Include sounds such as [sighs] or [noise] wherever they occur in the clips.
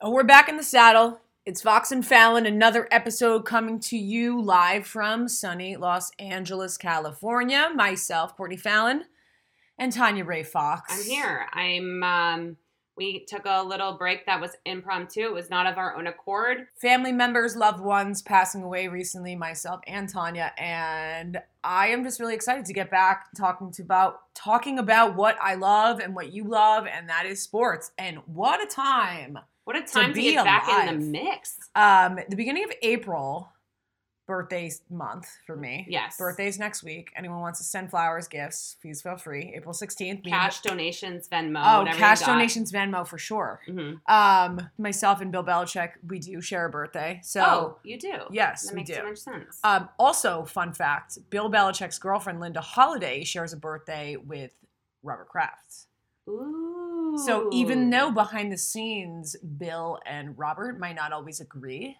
Oh, we're back in the saddle. It's Fox and Fallon, another episode coming to you live from sunny Los Angeles, California. Myself, Courtney Fallon, and Tanya Ray Fox. I'm here. I'm. Um, we took a little break that was impromptu. It was not of our own accord. Family members, loved ones passing away recently, myself and Tanya, and I am just really excited to get back talking to about talking about what I love and what you love, and that is sports. And what a time! What a time to, be get back in the mix. Um, the beginning of April, birthday month for me. Yes. Birthdays next week. Anyone wants to send flowers, gifts, please feel free. April 16th. me and- Cash donations, Venmo. Oh, whatever cash donations, Venmo for sure. Mhm. Um, myself and Bill Belichick, we do share a birthday. So, oh, you do. yes, that we makes do. so much sense. um, also, fun fact Bill Belichick's girlfriend, Linda Holliday, shares a birthday with Robert Kraft. Ooh. So, even though behind the scenes, Bill and Robert might not always agree,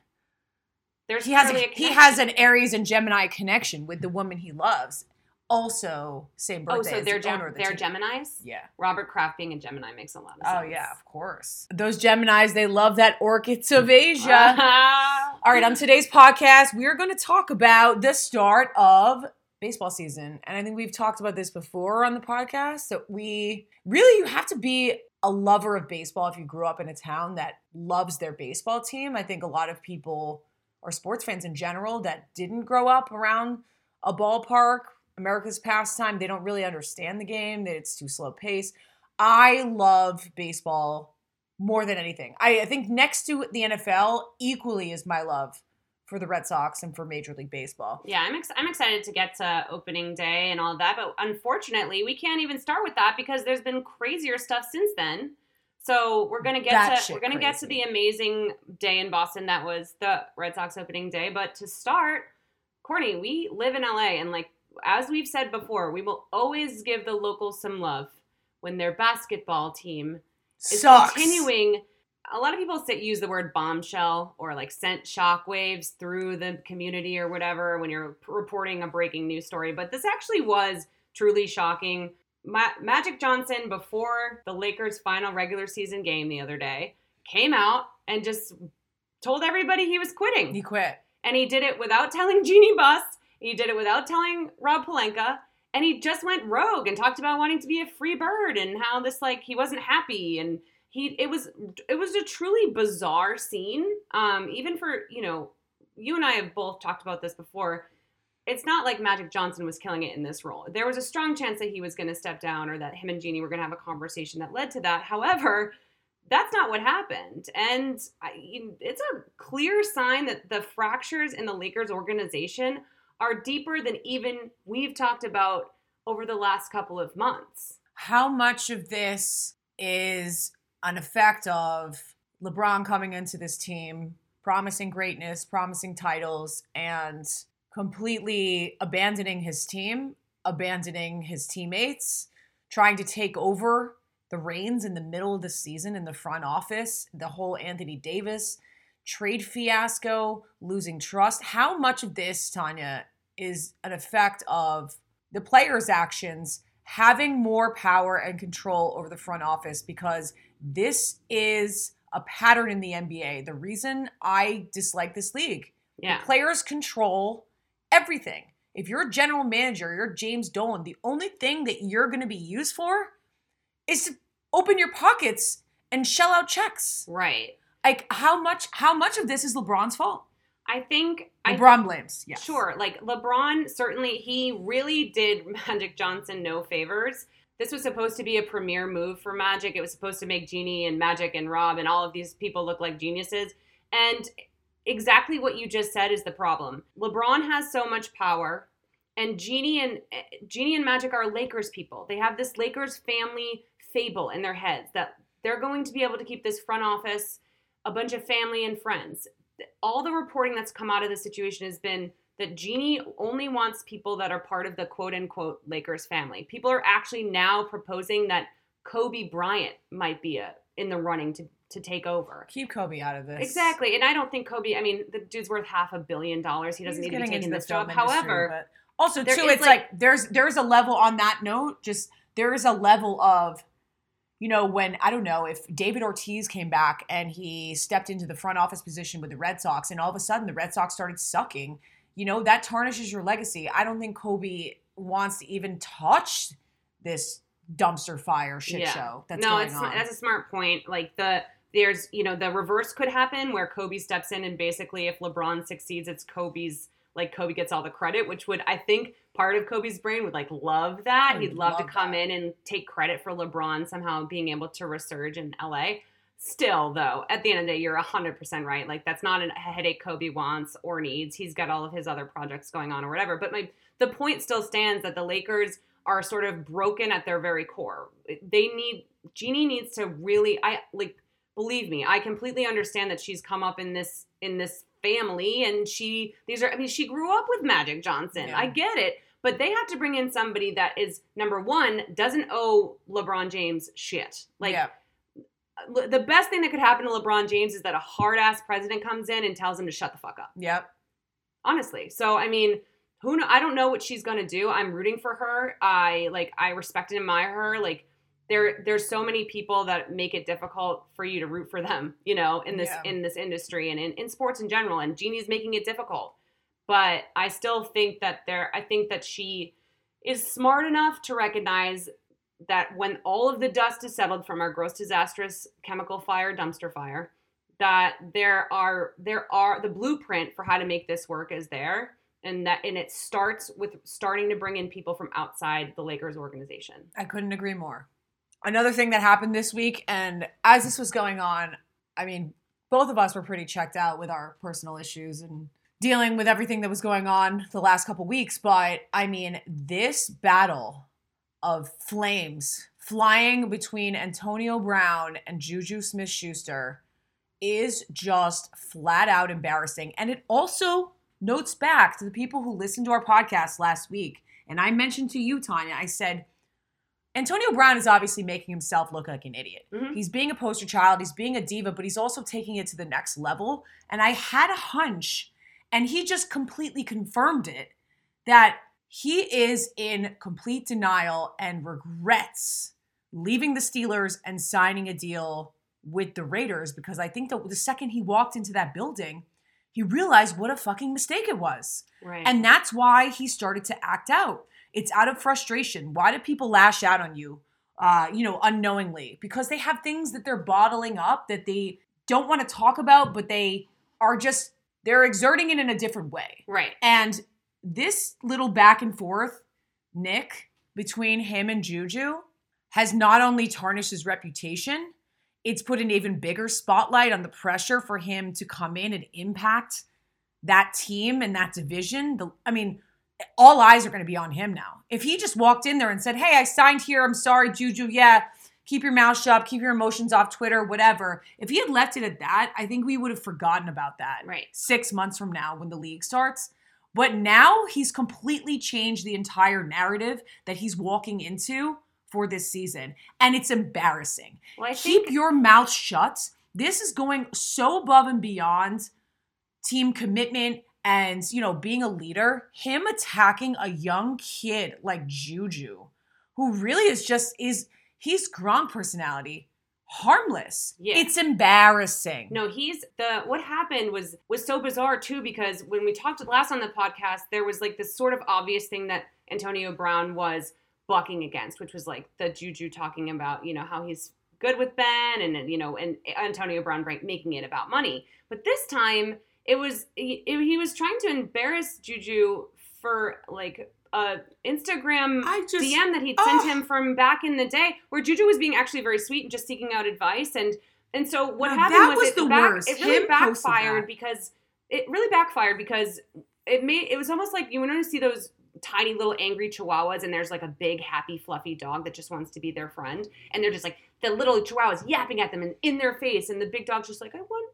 there's he has clearly a, a he has an Aries and Gemini connection with the woman he loves. Also, same Oh, birthday. so as they're the owner of the they're team. Gemini's. Yeah. Robert Kraft being a Gemini makes a lot of oh, sense. Oh yeah, of course. Those Geminis, they love that orchids of Asia. [laughs] All right, on today's podcast, we are going to talk about the start of baseball season. And I think we've talked about this before on the podcast that we really you have to be a lover of baseball if you grew up in a town that loves their baseball team. I think a lot of people or sports fans in general that didn't grow up around a ballpark, America's pastime, they don't really understand the game, that it's too slow pace. I love baseball more than anything. I, I think next to the NFL, equally is my love for the Red Sox and for Major League Baseball. Yeah, I'm ex- I'm excited to get to opening day and all of that, but unfortunately, we can't even start with that because there's been crazier stuff since then. So we're gonna get That to we're gonna get to the amazing day in Boston that was the Red Sox opening day. But to start, Courtney, we live in LA, and like as we've said before, we will always give the locals some love when their basketball team is Sucks. continuing. A lot of people say, use the word bombshell or like sent shockwaves through the community or whatever when you're reporting a breaking news story. But this actually was truly shocking. Ma- Magic Johnson, before the Lakers' final regular season game the other day, came out and just told everybody he was quitting. He quit. And he did it without telling Jeannie Buss. He did it without telling Rob Pelinka. And he just went rogue and talked about wanting to be a free bird and how this like he wasn't happy and he it was it was a truly bizarre scene. Um, even for you know, you and I have both talked about this before. It's not like Magic Johnson was killing it in this role. There was a strong chance that he was going to step down or that him and Jeannie were going to have a conversation that led to that. However, that's not what happened. And I, it's a clear sign that the fractures in the Lakers organization are deeper than even we've talked about over the last couple of months. How much of this is an effect of LeBron coming into this team, promising greatness, promising titles, and completely abandoning his team, abandoning his teammates, trying to take over the reins in the middle of the season in the front office, the whole Anthony Davis trade fiasco, losing trust. How much of this, Tanya, is an effect of the players' actions having more power and control over the front office because this is a pattern in the NBA. The reason I dislike this league, Yeah. the players control everything. If you're a general manager, you're James Dolan, the only thing that you're going to be used for is to open your pockets and shell out checks. Right. Like how much how much of this is LeBron's fault? I think I LeBron blames. Yes. Sure. Like LeBron, certainly, he really did [laughs] Magic Johnson no favors. This was supposed to be a premier move for Magic. It was supposed to make Jeannie and Magic and Rob and all of these people look like geniuses. And exactly what you just said is the problem. LeBron has so much power, and Jeannie and eh, Jeannie and Magic are Lakers people. They have this Lakers family fable in their heads that they're going to be able to keep this front office a bunch of family and friends all the reporting that's come out of the situation has been that Jeannie only wants people that are part of the quote unquote Lakers family. People are actually now proposing that Kobe Bryant might be a, in the running to, to take over. Keep Kobe out of this. Exactly. And I don't think Kobe, I mean, the dude's worth half a billion dollars. He doesn't He's need to be taking this job. industry, However, also too, it's like, there's there's a level on that note. Just there is a level of, you know, when I don't know if David Ortiz came back and he stepped into the front office position with the Red Sox, and all of a sudden the Red Sox started sucking, you know, that tarnishes your legacy. I don't think Kobe wants to even touch this dumpster fire shit Yeah. show that's no, going it's on. that's a smart point. Like the there's you know the reverse could happen where Kobe steps in and basically if LeBron succeeds, it's Kobe's like Kobe gets all the credit, which would I think part of Kobe's brain would like love that. I He'd would love, to come that. in and take credit for LeBron somehow being able to resurge in LA. Still, though, at the end of the day, you're 100% right. Like, that's not a headache Kobe wants or needs. He's got all of his other projects going on or whatever. But my the point still stands that the Lakers are sort of broken at their very core. They need Jeannie needs to really I like believe me, I completely understand that she's come up in this in this family and she these are I mean she grew up with Magic Johnson. Yeah. I get it. But they have to bring in somebody that is number 1 doesn't owe LeBron James shit. Like yeah. the best thing that could happen to LeBron James is that a hard ass president comes in and tells him to shut the fuck up Yep. honestly. So I mean, who know? I don't know what she's gonna do. I'm rooting for her. I like I respect and admire her. Like there there's so many people that make it difficult for you to root for them. You know, in this Yeah. in this industry and in, in sports in general. And Jeannie's making it difficult. But I still think that there. I think that she is smart enough to recognize that when all of the dust is settled from our gross disastrous chemical fire dumpster fire that there are there are the blueprint for how to make this work is there and that and it starts with starting to bring in people from outside the Lakers organization. I couldn't agree more. Another thing that happened this week, and as this was going on, I mean, both of us were pretty checked out with our personal issues and dealing with everything that was going on the last couple weeks. But I mean, this battle of flames flying between Antonio Brown and Juju Smith Schuster is just flat out embarrassing. And it also notes back to the people who listened to our podcast last week. And I mentioned to you, Tanya, I said, Antonio Brown is obviously making himself look like an idiot. Mhm. He's being a poster child, he's being a diva, but he's also taking it to the next level. And I had a hunch, and he just completely confirmed it, that he is in complete denial and regrets leaving the Steelers and signing a deal with the Raiders because I think that the second he walked into that building, he realized what a fucking mistake it was. Right. And that's why he started to act out. It's out of frustration. Why do people lash out on you, uh, you know, unknowingly? Because they have things that they're bottling up that they don't want to talk about, but they are just, they're exerting it in a different way. right. And this little back and forth, Nick, between him and Juju has not only tarnished his reputation, it's put an even bigger spotlight on the pressure for him to come in and impact that team and that division. The, I mean, all eyes are going to be on him now. If he just walked in there and said, Hey, I signed here. I'm sorry, Juju. Yeah, keep your mouth shut, keep your emotions off Twitter, whatever. If he had left it at that, I think we would have forgotten about that Right. six months from now when the league starts. But now he's completely changed the entire narrative that he's walking into for this season. And it's embarrassing. Well, Keep your mouth shut. This is going so above and beyond team commitment and, you know, being a leader. Him attacking a young kid like Juju, who really is just is he's Gronk personality. Harmless. Yeah. It's embarrassing. No, he's the what happened was was so bizarre too because when we talked last on the podcast, there was like this sort of obvious thing that Antonio Brown was bucking against, which was like the Juju talking about, you know, how he's good with Ben and you know, and Antonio Brown making it about money. But this time it was he, he was trying to embarrass Juju for like a Instagram I just DM that he'd sent him from back in the day, where Juju was being actually very sweet and just seeking out advice. And and so what No, happened was, was it the back, worst. It really Him backfired because it really backfired because it made it was almost like you want to see those tiny little angry chihuahuas and there's like a big happy fluffy dog that just wants to be their friend and they're just like the little chihuahuas yapping at them and in their face and the big dog's just like I want you to-"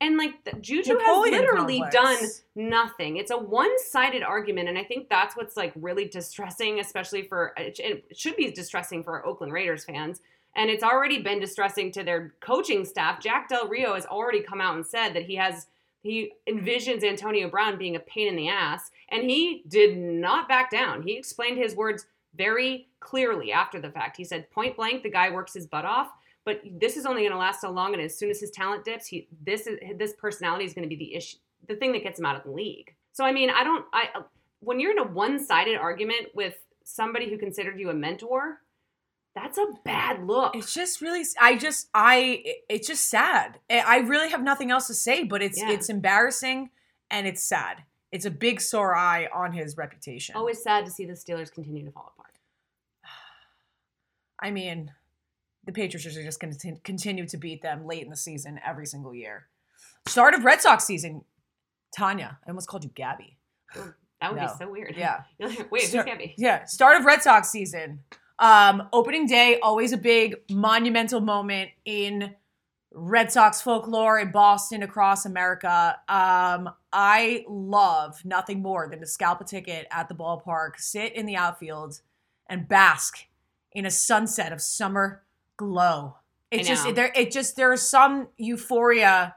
and like the, Juju Napoleon has literally complex. done nothing. It's a one-sided argument, and I think that's what's like really distressing, especially for it it should be distressing for Oakland Raiders fans. And it's already been distressing to their coaching staff. Jack Del Rio has already come out and said that he has he envisions Antonio Brown being a pain in the ass, and he did not back down. He explained his words very clearly after the fact. He said point blank, the guy works his butt off, but this is only going to last so long. And as soon as his talent dips, he this is this personality is going to be the issue, the thing that gets him out of the league. So I mean, I don't. I when you're in a one sided argument with somebody who considered you a mentor, that's a bad look. It's just really. I just. I. It's just sad. I really have nothing else to say. But it's. Yeah. It's embarrassing, and it's sad. It's a big sore eye on his reputation. Always sad to see the Steelers continue to fall apart. [sighs] I mean, the Patriots are just going to continue to beat them late in the season every single year. Start of Red Sox season, Tanya. I almost called you Gabby. That would No. be so weird. Yeah. [laughs] Like, Wait, who's Start- Gabby? Yeah, start of Red Sox season. Um, opening day, always a big monumental moment in Red Sox folklore in Boston, across America. Um, I love nothing more than to scalp a ticket at the ballpark, sit in the outfield, and bask in a sunset of summer glow. It's I just there. It just there's some euphoria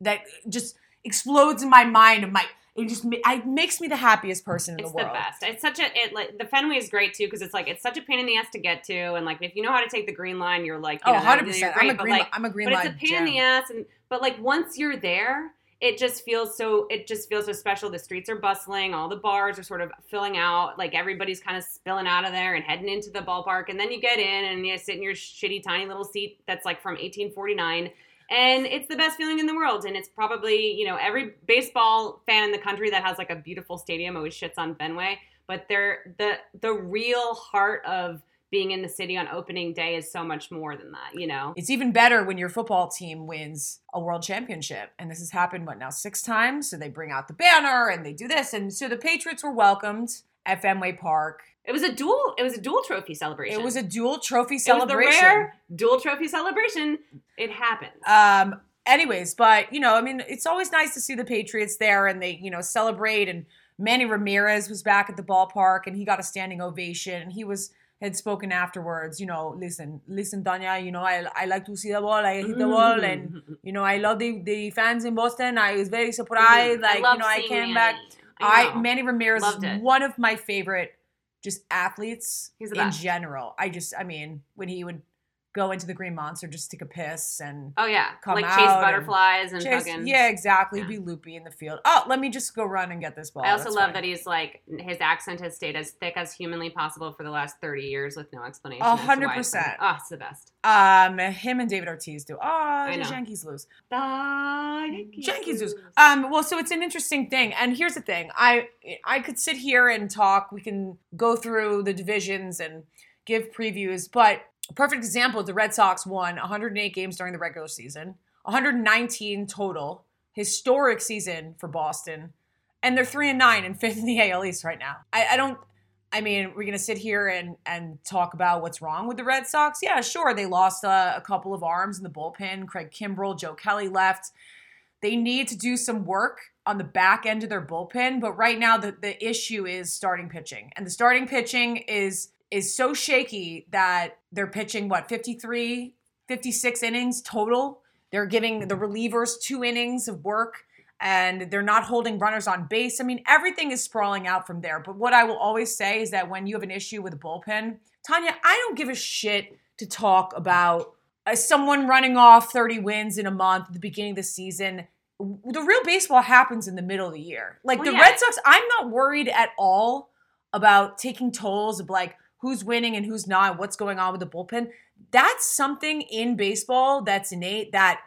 that just explodes in my mind. My it just ma- I makes me the happiest person in It's the the world. best. It's such a it like the Fenway is great too because it's like it's such a pain in the ass to get to and like if you know how to take the green line you're like you Oh, know, 100%. great, I'm a but, green. like, I'm a green but it's line. a pain in the ass and but like once you're there it just feels so it just feels so special. The streets are bustling all the bars are sort of filling out like everybody's kind of spilling out of there and heading into the ballpark. And then you get in and you sit in your shitty tiny little seat that's like from 1849 and it's the best feeling in the world. And it's probably you know every baseball fan in the country that has like a beautiful stadium always shits on fenway but they're the the real heart of being in the city on opening day is so much more than that you know It's even better when your football team wins a world championship. And this has happened, what now, six times? So they bring out the banner and they do this. And so the Patriots were welcomed at Fenway Park. It was a dual. It was a dual trophy celebration. It was a dual trophy It was celebration. the rare dual trophy celebration. It happens. Um, anyways, but you know, I mean, it's always nice to see the Patriots there and they, you know, celebrate. And Manny Ramirez was back at the ballpark and he got a standing ovation. And he was had spoken afterwards, you know, listen, listen, Tanya, you know, I I like to see the ball, I hit the ball, mm. and you know, I love the the fans in Boston. I was very mm. surprised, like you know, I came Manny. back. I, know. Manny Ramirez Loved is it. one of my favorite just athletes He's in best. general. I just, I mean, when he would go into the Green Monster just take a piss and Oh yeah, come like chase butterflies and, chase- fucking. yeah, exactly, yeah. be loopy in the field. Oh, let me just go run and get this ball. I also That's love fine. that he's like his accent has stayed as thick as humanly possible for the last thirty years with no explanation. A as hundred why it's done. percent. Oh, it's the best. Um, him and David Ortiz do. Oh, the. Yankees lose. The Yankees. Yankees lose. Um, well, so it's an interesting thing, and here's the thing: I I could sit here and talk. We can go through the divisions and give previews, but perfect example: the Red Sox won 108 games during the regular season, 119 total, historic season for Boston, and they're three and nine and fifth in the [laughs] AL East right now. I, I don't. I mean, we're gonna sit here and and talk about what's wrong with the Red Sox. Yeah, sure, they lost a, a couple of arms in the bullpen. Craig Kimbrel, Joe Kelly left. They need to do some work on the back end of their bullpen, but right now the, the issue is starting pitching. And the starting pitching is is so shaky that they're pitching what 53 56 innings total. They're giving the relievers two innings of work and they're not holding runners on base. I mean, everything is sprawling out from there. But what I will always say is that when you have an issue with a bullpen, Tanya, I don't give a shit to talk about uh, someone running off 30 wins in a month at the beginning of the season. The real baseball happens in the middle of the year. Like Well, the yeah. Red Sox, I'm not worried at all about taking tolls of like who's winning and who's not, what's going on with the bullpen. That's something in baseball that's innate that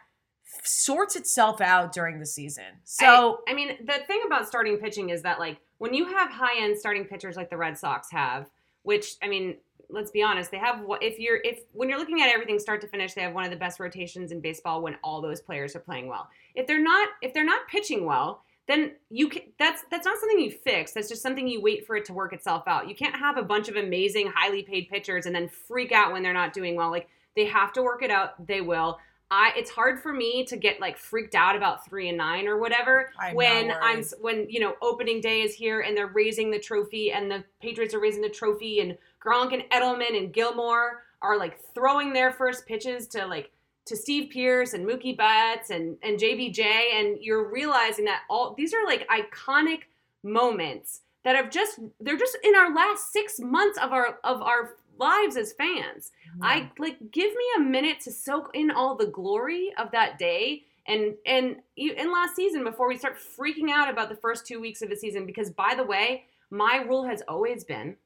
sorts itself out during the season. So I, I mean, the thing about starting pitching is that like when you have high end starting pitchers like the Red Sox have, which I mean, let's be honest, they have what if you're if when you're looking at everything start to finish, they have one of the best rotations in baseball when all those players are playing well. If they're not if they're not pitching well, then you can that's that's not something you fix. That's just something you wait for it to work itself out. You can't have a bunch of amazing, highly paid pitchers and then freak out when they're not doing well. Like they have to work it out. They will. I it's hard for me to get like freaked out about three and nine or whatever I'm when I'm when you know opening day is here and they're raising the trophy and the Patriots are raising the trophy and Gronk and Edelman and Gilmore are like throwing their first pitches to like to Steve Pearce and Mookie Betts and and JBJ and you're realizing that all these are like iconic moments that have just they're just in our last six months of our of our lives as fans. I like give me a minute to soak in all the glory of that day and and you- in last season before we start freaking out about the first two weeks of the season. Because by the way, my rule has always been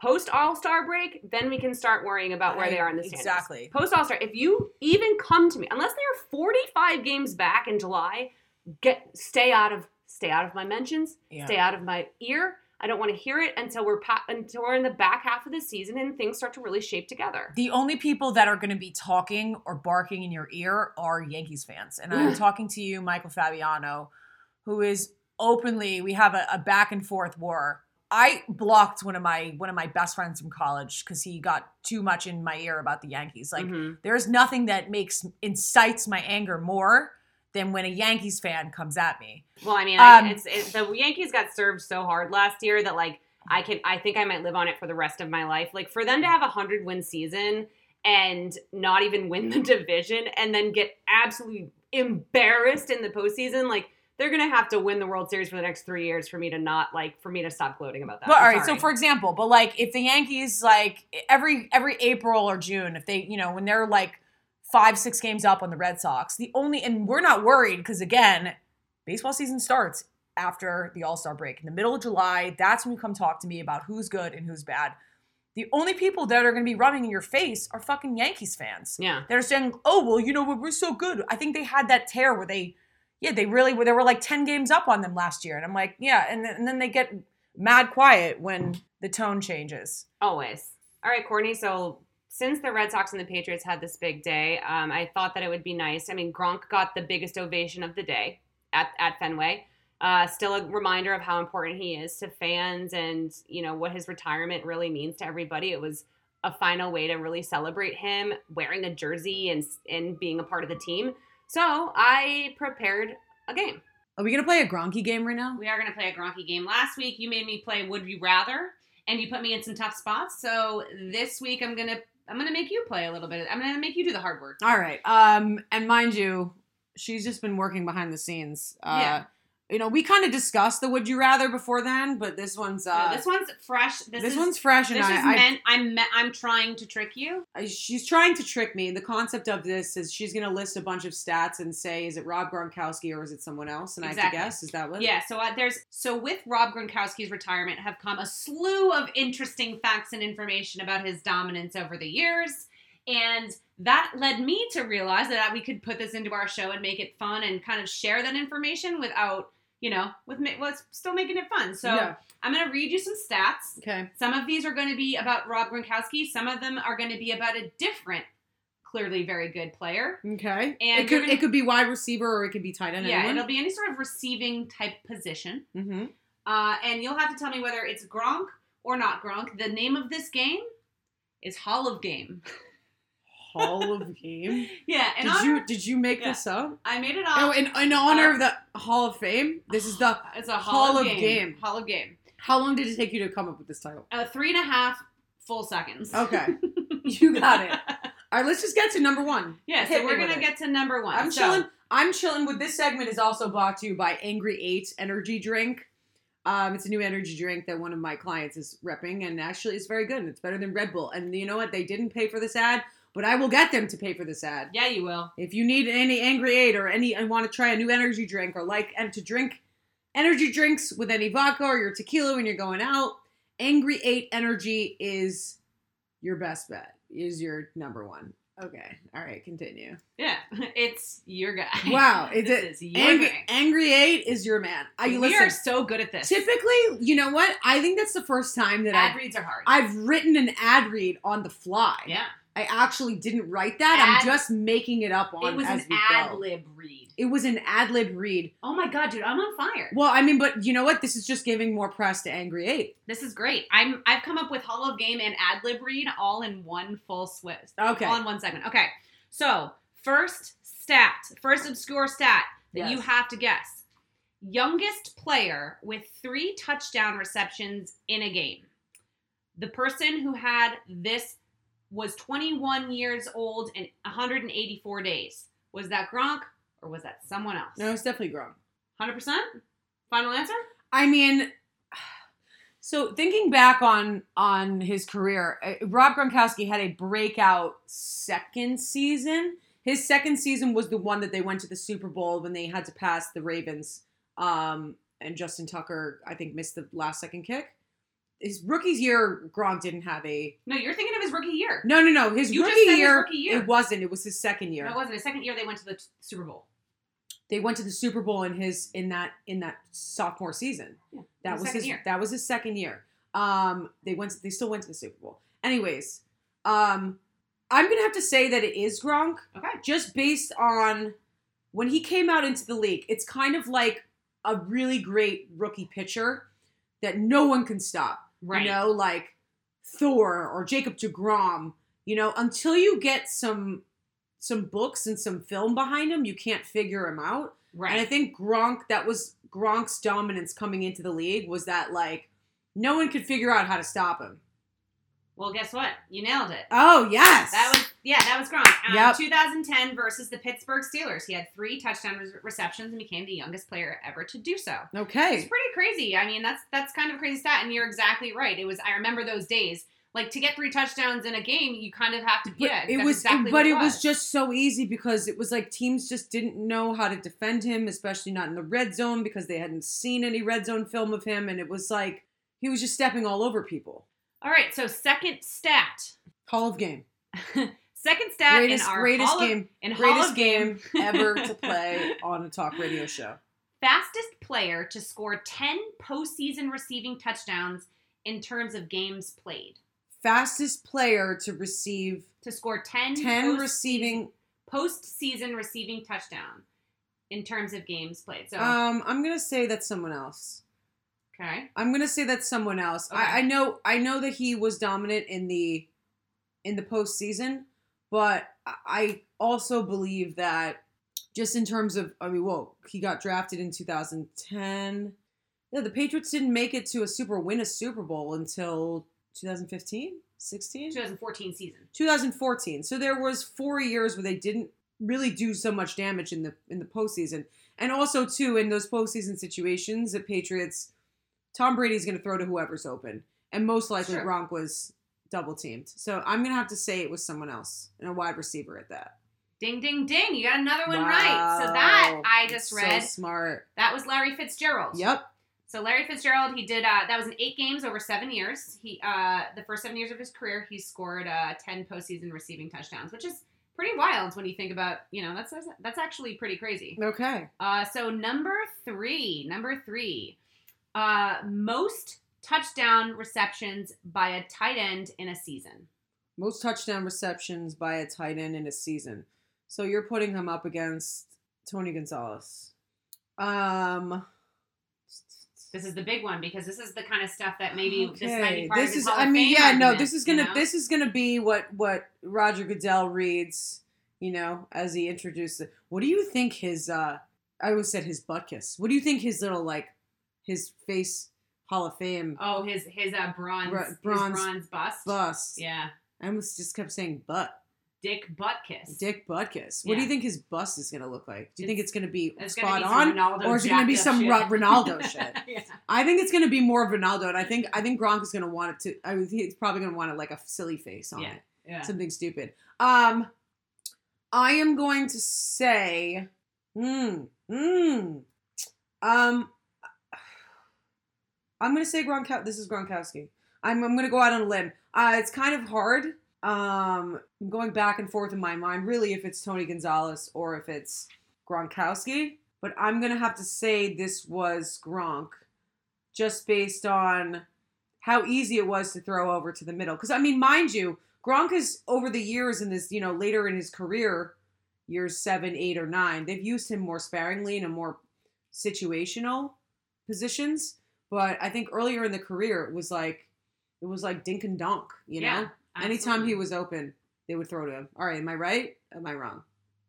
post All Star break, then we can start worrying about where they are in the standings. Exactly. Post All Star, if you even come to me, unless they are 45 games back in July, get stay out of stay out of my mentions, Yeah. stay out of my ear. I don't want to hear it until we're pa- until we're in the back half of the season and things start to really shape together. The only people that are going to be talking or barking in your ear are Yankees fans. And I'm [sighs] talking to you, Michael Fabiano, who is openly, we have a, a back and forth war. I blocked one of my one of my best friends from college because he got too much in my ear about the Yankees. Like Mhm. there's nothing that makes incites my anger more than when a Yankees fan comes at me. Well, I mean, Um, I, it's, it, the Yankees got served so hard last year that like I can I think I might live on it for the rest of my life. Like for them to have a hundred win season and not even win the [laughs] division and then get absolutely embarrassed in the postseason, like they're gonna have to win the World Series for the next three years for me to not like for me to stop gloating about that. But all I'm right, so for example, but like if the Yankees like every every April or June, if they you know when they're like five six games up on the Red Sox, the only and we're not worried because again, baseball season starts after the All Star break in the middle of July. That's when you come talk to me about who's good and who's bad. The only people that are going to be running in your face are fucking Yankees fans. yeah. They're saying, "Oh well, you know what? We're so good." I think they had that tear where they, yeah, they really were. They were like ten games up on them last year, and I'm like, yeah, and then, and then they get mad quiet when the tone changes. Always. All right, Courtney. So since the Red Sox and the Patriots had this big day, um, I thought that it would be nice. I mean, Gronk got the biggest ovation of the day at, at Fenway. Uh, still a reminder of how important he is to fans and you know what his retirement really means to everybody. It was a final way to really celebrate him wearing a jersey and and being a part of the team. So I prepared a game. Are we gonna play a Gronky game right now? We are going to play a Gronky game. Last week, you made me play Would You Rather, and you put me in some tough spots. So this week, I'm gonna I'm gonna make you play a little bit. I'm gonna make you do the hard work. All right. Um, and mind you, she's just been working behind the scenes. Uh, Yeah. You know, we kind of discussed the would you rather before then, but this one's uh, No, this one's fresh. This, this is, one's fresh, and This I, is I meant. I'm me- I'm trying to trick you. She's trying to trick me. The concept of this is she's going to list a bunch of stats and say, is it Rob Gronkowski or is it someone else? And I have to guess. Is that what? Yeah. So uh, there's so with Rob Gronkowski's retirement have come a slew of interesting facts and information about his dominance over the years. And that led me to realize that we could put this into our show and make it fun and kind of share that information without, you know, with ma- what's still making it fun. So Yeah. I'm going to read you some stats. Okay. Some of these are going to be about Rob Gronkowski. Some of them are going to be about a different, clearly very good player. Okay. And it could gonna- it could be wide receiver or it could be tight end. yeah, it'll be any sort of receiving type position. Mm-hmm. Uh, and you'll have to tell me whether it's Gronk or not Gronk. The name of this game is Hall of Game. [laughs] Hall of Game. [laughs] Yeah, did you did you make Yeah. this up? I made it Oh, up. in, in honor uh, of the Hall of Fame. This is the. [sighs] it's a Hall, Hall of, of game. Game. Hall of Game. How long did it take you to come up with this title? Uh, three and a half full seconds. Okay, [laughs] you got it. [laughs] All right, let's just get to number one. yeah, Hit so we're gonna it. get to number one. I'm So- chilling. I'm chilling with this segment is also brought to you by Angry Eight Energy Drink. Um, it's a new energy drink that one of my clients is repping, and actually it's very good. and It's better than Red Bull. And you know what? They didn't pay for this ad, but I will get them to pay for this ad. Yeah, you will. If you need any Angry Eight or any, I want to try a new energy drink or like and to drink energy drinks with any vodka or your tequila when you're going out, Angry Eight Energy is your best bet. Is your number one. Okay. All right. Continue. Yeah, [laughs] it's your guy. [laughs] Wow, [laughs] is it is your Angry, guy. Angry Eight is your man. I we listen. are so good at this. typically, you know what? I think that's the first time that Ad I've, reads are hard. I've written an ad read on the fly. yeah, I actually didn't write that. Ad- I'm just making it up on it was as an ad lib read. It was an ad lib read. Oh my god, dude, I'm on fire. Well, I mean, but you know what? This is just giving more press to Angry Eight. This is great. I'm I've come up with Hall of Game and ad lib read all in one full Swiss. Okay. All in one segment. Okay. So first stat, first obscure stat that Yes. you have to guess. Youngest player with three touchdown receptions in a game. The person who had this was 21 years old and 184 days. Was that Gronk or was that someone else? No, it's definitely Gronk. 100%? Final answer? I mean, [sighs] So thinking back on on his career, uh, Rob Gronkowski had a breakout second season. His second season was the one that they went to the Super Bowl when they had to pass the Ravens. Um, and Justin Tucker, I think, missed the last second kick. His rookie year, Gronk didn't have a. No, you're thinking his rookie year. No, no, no. His rookie said his year, rookie year. It wasn't. It was his second year. No, it wasn't. His second year, they went to the t- Super Bowl. they went to the Super Bowl in his in that in that sophomore season. Yeah, That his was his year. that was his second year. Um, they went. They still went to the Super Bowl. Anyways, um, I'm gonna have to say that it is Gronk, Okay. just based on when he came out into the league. It's kind of like a really great rookie pitcher that no one can stop. Right. You know, like Thor or Jacob Degrom. You know, until you get some some books and some film behind him, you can't figure him out. Right. And I think Gronk, that was Gronk's dominance coming into the league was that like no one could figure out how to stop him. Well, guess what? You nailed it. Oh yes, That was yeah, that was Gronk. Um, Yep. 2010 versus the Pittsburgh Steelers. He had three touchdown re- receptions and became the youngest player ever to do so. Okay, it's pretty crazy. I mean, that's that's kind of a crazy stat, and you're exactly right. It was. I remember those days. Like to get three touchdowns in a game, you kind of have to. But yeah, it was, exactly but it was just so easy because it was like teams just didn't know how to defend him, especially not in the red zone because they hadn't seen any red zone film of him, and it was like he was just stepping all over people. All right. So second stat. Hall of Game, [laughs] Second stat greatest in our greatest Hall of- game, in Hall of game ever to [laughs] play on a talk radio show. Fastest player to score 10 postseason receiving touchdowns in terms of games played. Fastest player to receive To score 10, 10 postseason- receiving postseason receiving touchdown in terms of games played. So, Um, I'm gonna say that's someone else. Okay. I'm gonna say that's someone else. Okay. I, I know I know that he was dominant in the in the postseason, but I- also believe that just in terms of I mean, well, he got drafted in 2010. Yeah, the Patriots didn't make it to a Super win a Super Bowl until 2015, 16, 2014 season. 2014. So there was four years where they didn't really do so much damage in the in the postseason, and also too in those postseason situations, the Patriots, Tom Brady's going to throw to whoever's open, and most likely Sure. Gronk was double teamed. So I'm going to have to say it was someone else and a wide receiver at that. Ding, ding, ding. You got another one right. So that I just So read. smart. that was Larry Fitzgerald. Yep. So Larry Fitzgerald, he did uh, that was in eight games over seven years. He uh, the first seven years of his career, he scored uh, ten postseason receiving touchdowns, which is pretty wild when you think about you know that's that's actually pretty crazy. Okay. Uh, so number three, number three, uh, most touchdown receptions by a tight end in a season. Most touchdown receptions by a tight end in a season. So you're putting him up against Tony Gonzalez. Um. This is the big one because this is the kind of stuff that maybe this might be Okay, part this of is. Hall I mean, yeah, no. This is gonna. know? This is gonna be what what Roger Goodell reads. You know, as he introduces. it. What do you think his? uh I always said his butt kiss. What do you think his little like, his face Hall of Fame Oh, his his uh, bronze, bronze bronze bust. bust? Yeah, I almost just kept saying butt. Dick butt kiss. Dick butt kiss. What do you think his bust is gonna look like? Do you think it's gonna be It's gonna spot be on? Ronaldo or is it gonna be some shit. Ro- Ronaldo [laughs] shit? yeah. I think it's gonna be more of Ronaldo, and I think I think Gronk is gonna want it to. I mean, he's probably gonna want it like a silly face on Yeah. it, Yeah. something stupid. Um, I am going to say, hmm, hmm, um, I'm gonna say Gronk. This is Gronkowski. I'm I'm gonna go out on a limb. Uh, it's kind of hard. Um, I'm going back and forth in my mind, really, if it's Tony Gonzalez or if it's Gronkowski. But I'm gonna have to say this was Gronk, just based on how easy it was to throw over to the middle. Because I mean, mind you, Gronk is over the years in this, you know, later in his career, years seven, eight, or nine, they've used him more sparingly in a more situational positions. But I think earlier in the career, it was like it was like dink and dunk. You know, Yeah, anytime he was open, they would throw to him. All right, am I right? Am I wrong?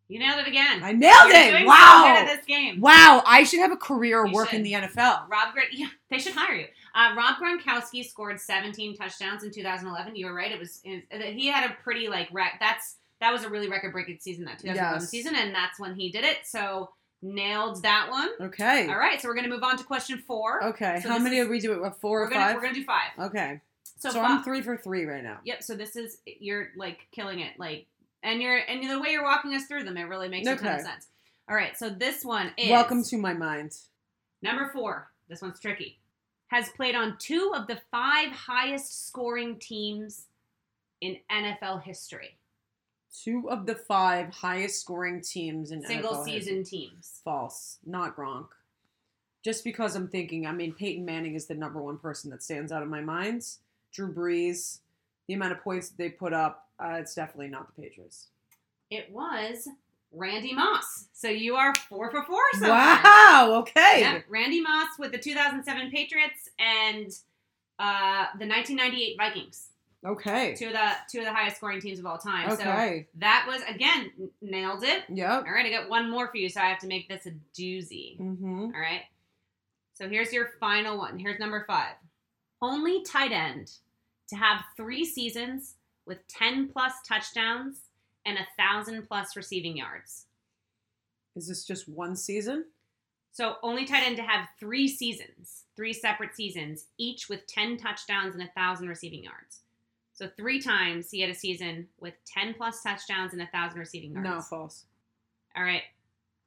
You nailed it again. I nailed You're it! so Wow! at this game. Wow, I should have a career You work in the NFL. Rob yeah, they should hire you. Uh, Rob Gronkowski scored 17 touchdowns in 2011. You were right; it was it, he had a pretty like rec- that's that was a really record breaking season that 2011 Yes. season, and that's when he did it. So Nailed that one. Okay. All right, so we're gonna move on to question four. Okay. So How many is- did we do? It four or gonna five? we're gonna do five. Okay. So, So, fi- I'm three for three right now. Yep. So this is you're like killing it, like, and you're and the way you're walking us through them, it really makes a ton of sense. All right. So this one is Welcome to my mind. number four. This one's tricky. Has played on two of the five highest scoring teams in NFL history. Two of the five highest scoring teams in Single NFL history. season teams. False. Not Gronk. Just because I'm thinking, I mean, Peyton Manning is the number one person that stands out in my mind. Drew Brees, the amount of points that they put up, uh, it's definitely not the Patriots. It was Randy Moss. So you are four for four so. Wow. Okay. Yep, Randy Moss with the 2007 Patriots and uh, the 1998 Vikings. Okay. Two of the two of the highest scoring teams of all time. So Okay. that was again nailed it. Yep. All right, I got one more for you, so I have to make this a doozy. Mm-hmm. All right. So here's your final one. Here's number five. Only tight end to have three seasons with 10 plus touchdowns and a thousand plus receiving yards. Is this just one season? So only tight end to have three seasons, three separate seasons, each with 10 touchdowns and a thousand receiving yards. So three times he had a season with 10 plus touchdowns and a thousand receiving yards. No, false. All right.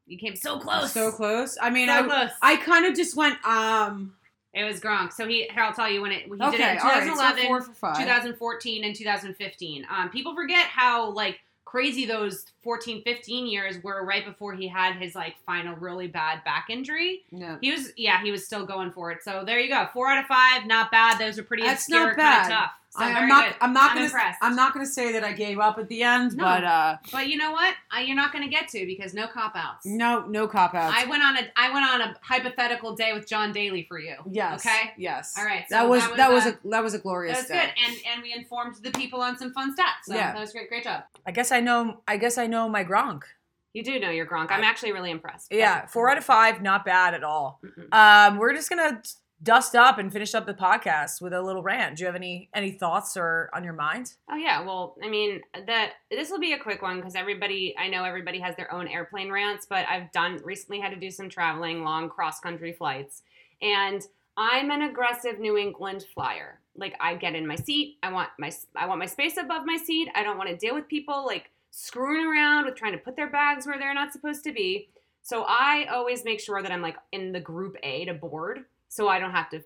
You came so close. So close. I mean, So I, close. I kind of just went, um, It was Gronk. So he, here I'll tell you when it. He did it okay, in all right, so four for five. 2014, and 2015. Um, people forget how like crazy those 14, 15 years were right before he had his like final really bad back injury. Yeah. He was, yeah, he was still going for it. So there you go, four out of five, not bad. Those are pretty That's obscure, not bad. tough. So I, am not. good. I'm not I'm gonna. impressed. I'm not gonna say that I gave up at the end, No. but uh, But you know what? I, you're not going to get to because no cop outs. no, no cop outs. I went on a I went on a hypothetical day with John Daly for you. yes. Okay. Yes. All right, that was that was, that was uh, a that was a glorious That was day. good, and and we informed the people on some fun stats. So Yeah. that was great. Great job. I guess I know. I guess I know my Gronk. You do know you're Gronk. I'm actually really impressed. Yeah, four out of five, not bad at all. Um, we're just gonna dust up and finish up the podcast with a little rant. Do you have any any thoughts or on your mind? Oh yeah, well, I mean, that this will be a quick one because everybody, I know everybody has their own airplane rants, but I've done recently had to do some traveling, long cross country flights, and I'm an aggressive New England flyer. Like I get in my seat, I want my I want my space above my seat. I don't want to deal with people like screwing around with trying to put their bags where they're not supposed to be. So I always make sure that I'm like in the group A to board, so I don't have to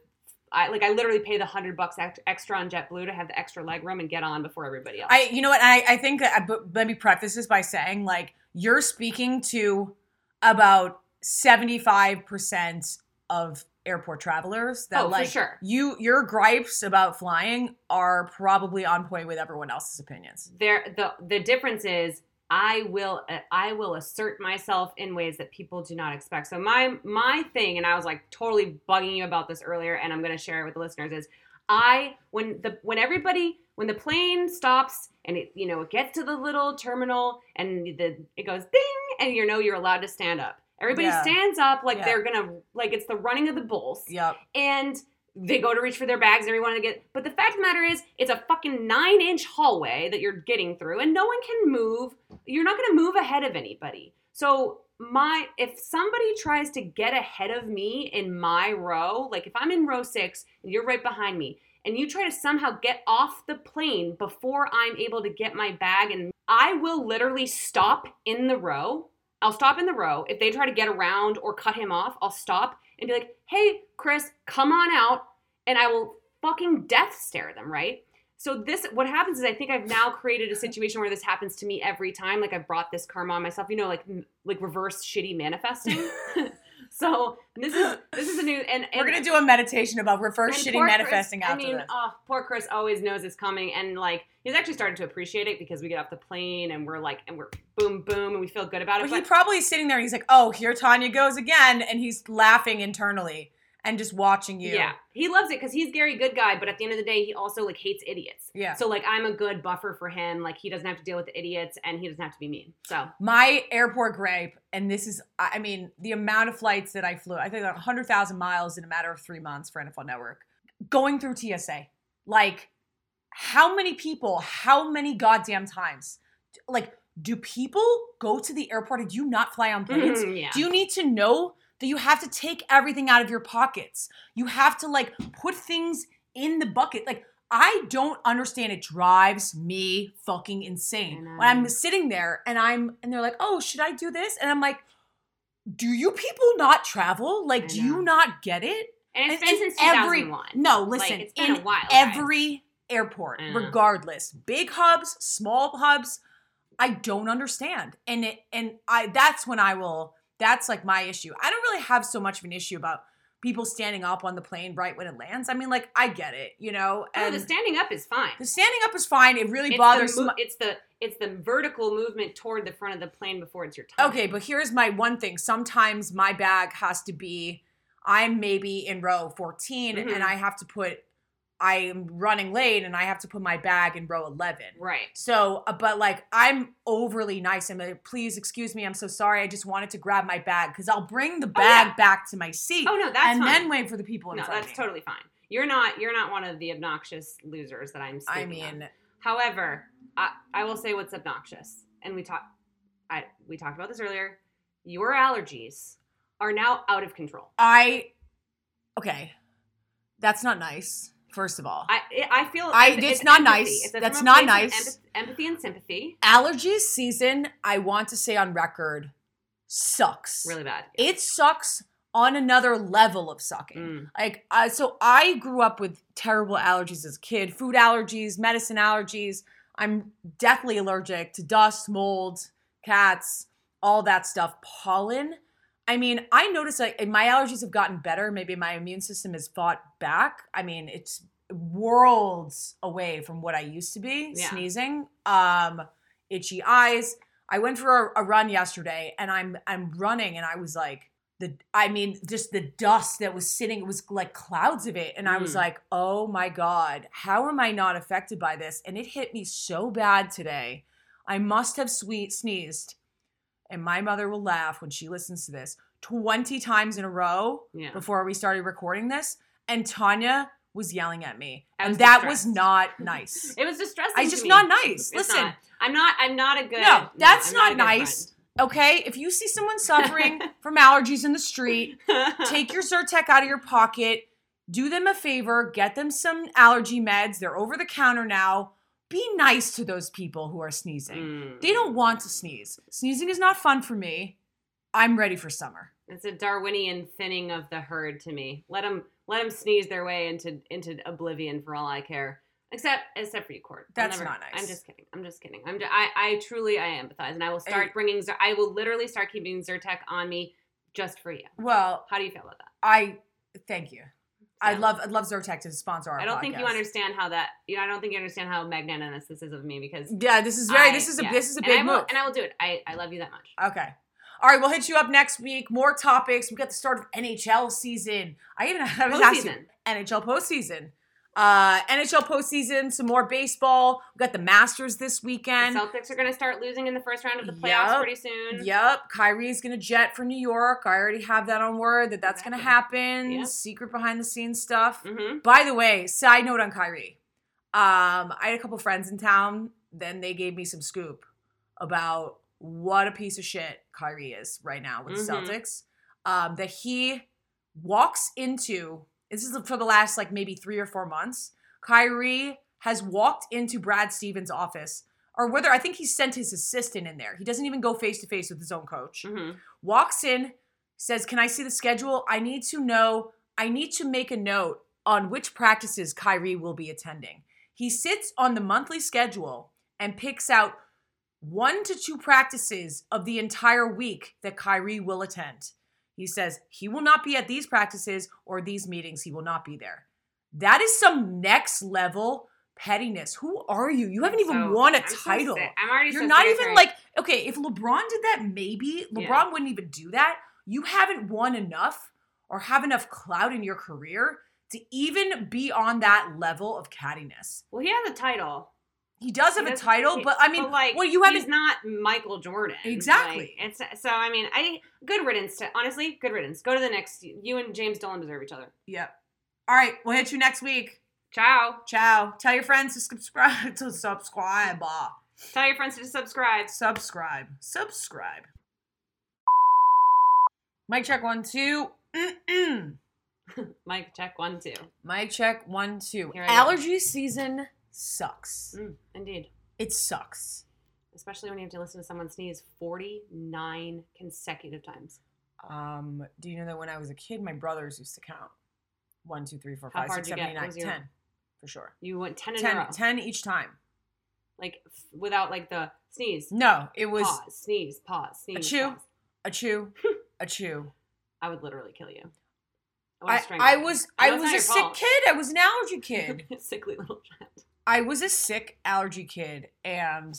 I like I literally pay the hundred bucks extra on JetBlue to have the extra leg room and get on before everybody else. I, you know what? I, I think that. uh, But let me preface this by saying, like, you're speaking to about seventy five percent of airport travelers. That Oh, for like sure. you, your gripes about flying are probably on point with everyone else's opinions. there the the difference is I will uh, I will assert myself in ways that people do not expect. So my my thing, and I was like totally bugging you about this earlier, and I'm going to share it with the listeners. Is I when the when everybody when the plane stops and it you know it gets to the little terminal and the it goes ding and you know you're allowed to stand up. Everybody Yeah. stands up like Yeah. they're gonna like it's the running of the bulls Yep. and they go to reach for their bags and everyone to get but the fact of the matter is it's a fucking nine inch hallway that you're getting through and no one can move. You're not going to move ahead of anybody. So my if somebody tries to get ahead of me in my row like if i'm in row six and you're right behind me and you try to somehow get off the plane before i'm able to get my bag and i will literally stop in the row. I'll stop in the row. If they try to get around or cut him off, I'll stop and be like, hey, Chris, come on out. And I will fucking death stare them, right? So this what happens is I think I've now created a situation where this happens to me every time. Like I've brought this karma on myself, you know, like like reverse shitty manifesting. [laughs] so this is this is a new and, and We're gonna do a meditation about reverse shitty manifesting Chris, I mean, oh, poor Chris always knows it's coming, and like he's actually starting to appreciate it because we get off the plane and we're like, and we're boom, boom, and we feel good about it. But he probably is sitting there and he's like, "Oh, here Tanya goes again," and he's laughing internally and just watching you. yeah, he loves it because he's Gary good guy, but at the end of the day, he also like hates idiots. Yeah. So like I'm a good buffer for him. Like he doesn't have to deal with the idiots, and he doesn't have to be mean. So My airport gripe, and this is, I mean, the amount of flights that I flew, I think like 100,000 miles in a matter of three months for NFL Network, going through TSA. Like, how many people, how many goddamn times, like, do people go to the airport and do you not fly on planes? Mhm, yeah. Do you need to know that you have to take everything out of your pockets? You have to like put things in the bucket. Like I don't understand. It drives me fucking insane. When I'm sitting there and I'm and they're like, "Oh, should I do this?" And I'm like, "Do you people not travel? Like, do you not get it?" and it's been in since every- 2001. No, Like, listen. it's been in a while, every airport, regardless, big hubs, small hubs, I don't understand, and it and I that's when I will. That's like my issue. I don't really have so much of an issue about people standing up on the plane right when it lands. I mean, like I get it, you know. Oh, And the standing up is fine. the standing up is fine. It really It's bothers. the, mo- it's the it's the vertical movement toward the front of the plane before it's your tummy. Okay, but here's my one thing. Sometimes my bag has to be, I'm maybe in row 14 Mhm. and I have to put, I'm running late and I have to put my bag in row 11. Right. So, uh, but like, I'm overly nice. I'm like, please excuse me. I'm so sorry. I just wanted to grab my bag because I'll bring the bag yeah. back to my seat Oh no, that's and fine. then wait for the people in no, front that's me. totally fine. You're not you're not one of the obnoxious losers that I'm I mean, However, I, I will say what's obnoxious, and we talked I we talked about this earlier. Your allergies are now out of control. I, okay, that's not nice, first of all. I I feel I- it's, it's not empathy. nice. It's That's not nice. empath- empathy and sympathy, allergies season, I want to say on record, sucks. really bad. It sucks on another level of sucking. Mm. Like, uh, so I grew up with terrible allergies as a kid food allergies, medicine allergies. I'm deathly allergic to dust, mold, cats, all that stuff. Pollen. I mean, I noticed like my allergies have gotten better. Maybe my immune system has fought back. I mean, it's worlds away from what I used to be. Yeah. Sneezing, um, itchy eyes. I went for a, a run yesterday, and I'm I'm running, and I was like, the I mean, just the dust that was sitting, it was like clouds of it. And I was Mm. like, oh my God, how am I not affected by this? And it hit me so bad today. I must have sweet sneezed. And my mother will laugh when she listens to this 20 times in a row Yeah. before we started recording this. And Tanya was yelling at me. And that was not [laughs] nice. It was distressing. I to just not nice. It's Listen, not. I'm not. I'm not a good. no, that's I'm not, good nice. Okay, if you see someone suffering [laughs] from allergies in the street, [laughs] take your Zyrtec out of your pocket, do them a favor, get them some allergy meds. They're over the counter now. Be nice to those people who are sneezing. Mm. They don't want to sneeze. Sneezing is not fun for me. I'm ready for summer. It's a Darwinian thinning of the herd to me. Let them let them sneeze their way into into oblivion for all I care. Except except for you, Court. That's never- not nice. I'm just kidding. I'm just kidding. I'm. Just, I I truly I empathize, and I will start Hey. bringing. I will literally start keeping Zyrtec on me just for you. Well, How do you feel about that? I thank you. I'd love I'd love Zyrtec to sponsor our I don't think you understand how that. You know, I don't think you understand how magnanimous this is of me because Yeah, this is very I- this is a yeah. this is a big I will, move. and I will do it. I I love you that much. Okay. All right, we'll hit you up next week. More topics. We got the start of NHL season. I even haven't asked you NHL postseason. Uh, NHL postseason. Some more baseball. We got the Masters this The weekend. Celtics are going to start losing in the first round of the playoffs Yup. pretty soon. Yep, Kyrie's gonna jet for New York. I already have that on word that that's gonna happen. Yep. Secret behind the scenes stuff. Mm-hmm. By the way, side note on Kyrie. Um, I had a couple friends in town. Then they gave me some scoop about what a piece of shit Kyrie is right now with the Mhm. Celtics. Um, that he walks into this is for the last like maybe three or four months. Kyrie has walked into Brad Stevens' office, or whether I think he sent his assistant in there. He doesn't even go face to face with his own coach Mm-hmm. walks in, says, Can I see the schedule? I need to know, I need to make a note on which practices Kyrie will be attending. He sits on the monthly schedule and picks out one to two practices of the entire week that Kyrie will attend. He says he will not be at these practices or these meetings, he will not be there. That is some next level pettiness. Who are you? You haven't even So, won a I'm title. sick. I'm already. You're so not even hearing- like okay. If LeBron did that, maybe LeBron Yeah. wouldn't even do that. You haven't won enough or have enough clout in your career to even be on that level of cattiness. Well, he has a title. He does have He a title, but I mean, like, well, you He's haven't. not Michael Jordan. Exactly. Like, it's so. I mean, I good riddance to honestly. Good riddance. Go to the next. You and James Dolan deserve each other. Yep. All right, we'll hit you next week. Ciao. Ciao. Tell your friends to subscribe [laughs] to subscribe. Tell your friends to subscribe. Subscribe. Subscribe. Mic check one, two. [laughs] Mic, check one, two. Mic check one, two. I go. Allergy season sucks. Mm, indeed. It sucks. Especially when you have to listen to someone sneeze 49 consecutive times. Um, do you know that when I was a kid, my brothers used to count one, two, three, four, How five, six, seven, eight, nine, was your- ten, for sure. You went 10 in a row. 10, 10 each time. Like f- without like the sneeze, No, it was pause, sneeze, pause, sneeze. chew. pause. a chew, [laughs] a chew. I would literally kill you. I, I was I I know it's was a sick fault. kid. I was an allergy kid. [laughs] Sickly little child. I was a sick allergy kid, and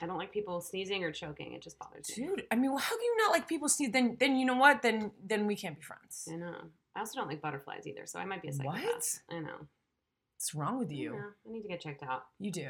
I don't like people sneezing or choking. It just bothers me. dude, I mean, well, how can you not like people sneeze? Then, then you know what? Then, then we can't be friends. I know. I also don't like butterflies either, so I might be a psychopath. What? I know. What's wrong with you? I need to get checked out. You do.